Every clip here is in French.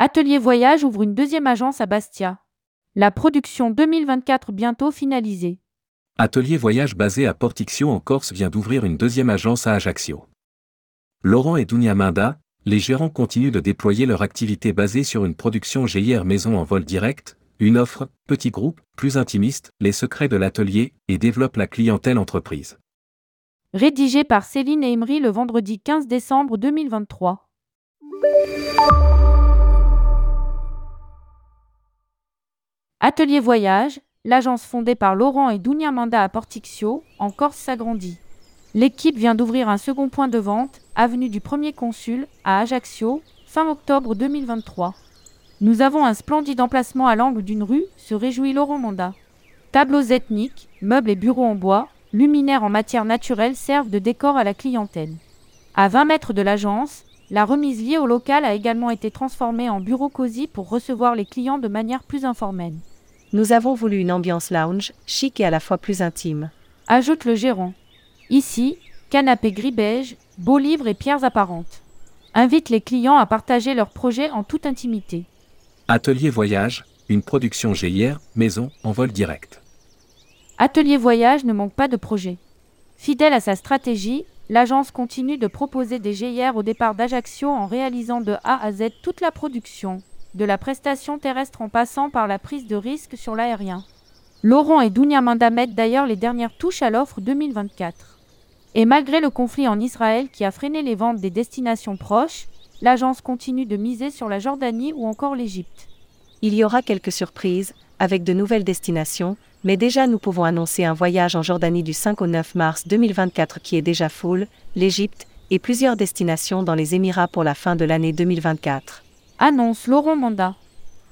Atelier Voyage ouvre une deuxième agence à Bastia. La production 2024 bientôt finalisée. Atelier Voyage basé à Portixio en Corse vient d'ouvrir une deuxième agence à Ajaccio. Laurent et Dunia Minda, les gérants continuent de déployer leur activité basée sur une production GIR maison en vol direct, une offre, petit groupe, plus intimiste, les secrets de l'atelier, et développent la clientèle entreprise. Rédigé par Céline et Emery le vendredi 15 décembre 2023. Atelier Voyage, l'agence fondée par Laurent et Dunia Manda à Portixio, en Corse s'agrandit. L'équipe vient d'ouvrir un second point de vente, avenue du Premier Consul, à Ajaccio, fin octobre 2023. Nous avons un splendide emplacement à l'angle d'une rue, se réjouit Laurent Manda. Tableaux ethniques, meubles et bureaux en bois, luminaires en matière naturelle servent de décor à la clientèle. À 20 mètres de l'agence, la remise liée au local a également été transformée en bureau cosy pour recevoir les clients de manière plus informelle. Nous avons voulu une ambiance lounge, chic et à la fois plus intime. Ajoute le gérant. Ici, canapé gris-beige, beaux livres et pierres apparentes. Invite les clients à partager leurs projets en toute intimité. Atelier Voyage, une production GIR, maison, en vol direct. Atelier Voyage ne manque pas de projets. Fidèle à sa stratégie, l'agence continue de proposer des GIR au départ d'Ajaccio en réalisant de A à Z toute la production, de la prestation terrestre en passant par la prise de risque sur l'aérien. Laurent et Dounia Manda mettent d'ailleurs les dernières touches à l'offre 2024. Et malgré le conflit en Israël qui a freiné les ventes des destinations proches, l'agence continue de miser sur la Jordanie ou encore l'Égypte. Il y aura quelques surprises, avec de nouvelles destinations, mais déjà nous pouvons annoncer un voyage en Jordanie du 5 au 9 mars 2024 qui est déjà full, l'Égypte, et plusieurs destinations dans les Émirats pour la fin de l'année 2024. Annonce Laurent Manda.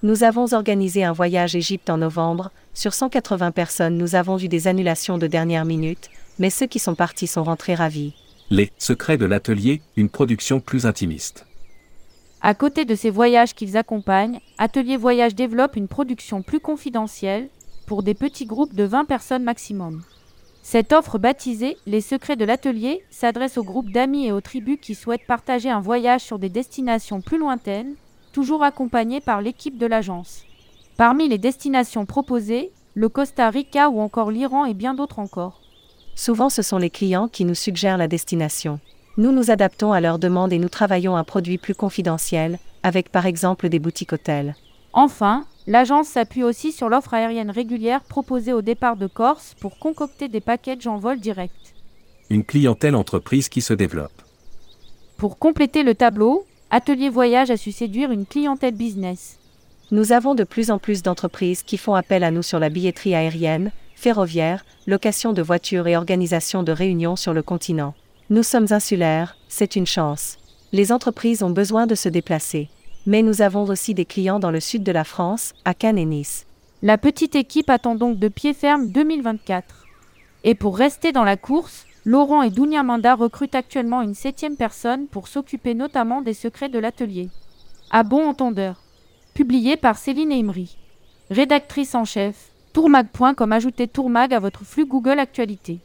Nous avons organisé un voyage Égypte en novembre. Sur 180 personnes, nous avons eu des annulations de dernière minute, mais ceux qui sont partis sont rentrés ravis. Les secrets de l'atelier, une production plus intimiste. À côté de ces voyages qu'ils accompagnent, Atelier Voyage développe une production plus confidentielle pour des petits groupes de 20 personnes maximum. Cette offre baptisée Les secrets de l'atelier s'adresse aux groupes d'amis et aux tribus qui souhaitent partager un voyage sur des destinations plus lointaines toujours accompagné par l'équipe de l'agence. Parmi les destinations proposées, le Costa Rica ou encore l'Iran et bien d'autres encore. Souvent ce sont les clients qui nous suggèrent la destination. Nous nous adaptons à leurs demandes et nous travaillons un produit plus confidentiel, avec par exemple des boutiques hôtels. Enfin, l'agence s'appuie aussi sur l'offre aérienne régulière proposée au départ de Corse pour concocter des packages en vol direct. Une clientèle entreprise qui se développe. Pour compléter le tableau, Atelier Voyage a su séduire une clientèle business. Nous avons de plus en plus d'entreprises qui font appel à nous sur la billetterie aérienne, ferroviaire, location de voitures et organisation de réunions sur le continent. Nous sommes insulaires, c'est une chance. Les entreprises ont besoin de se déplacer. Mais nous avons aussi des clients dans le sud de la France, à Cannes et Nice. La petite équipe attend donc de pied ferme 2024. Et pour rester dans la course, Laurent et Dounia Manda recrutent actuellement une septième personne pour s'occuper notamment des secrets de l'atelier. À bon entendeur. Publié par Céline Emery. Rédactrice en chef. Tourmag.com Ajoutez Tourmag à votre flux Google Actualité.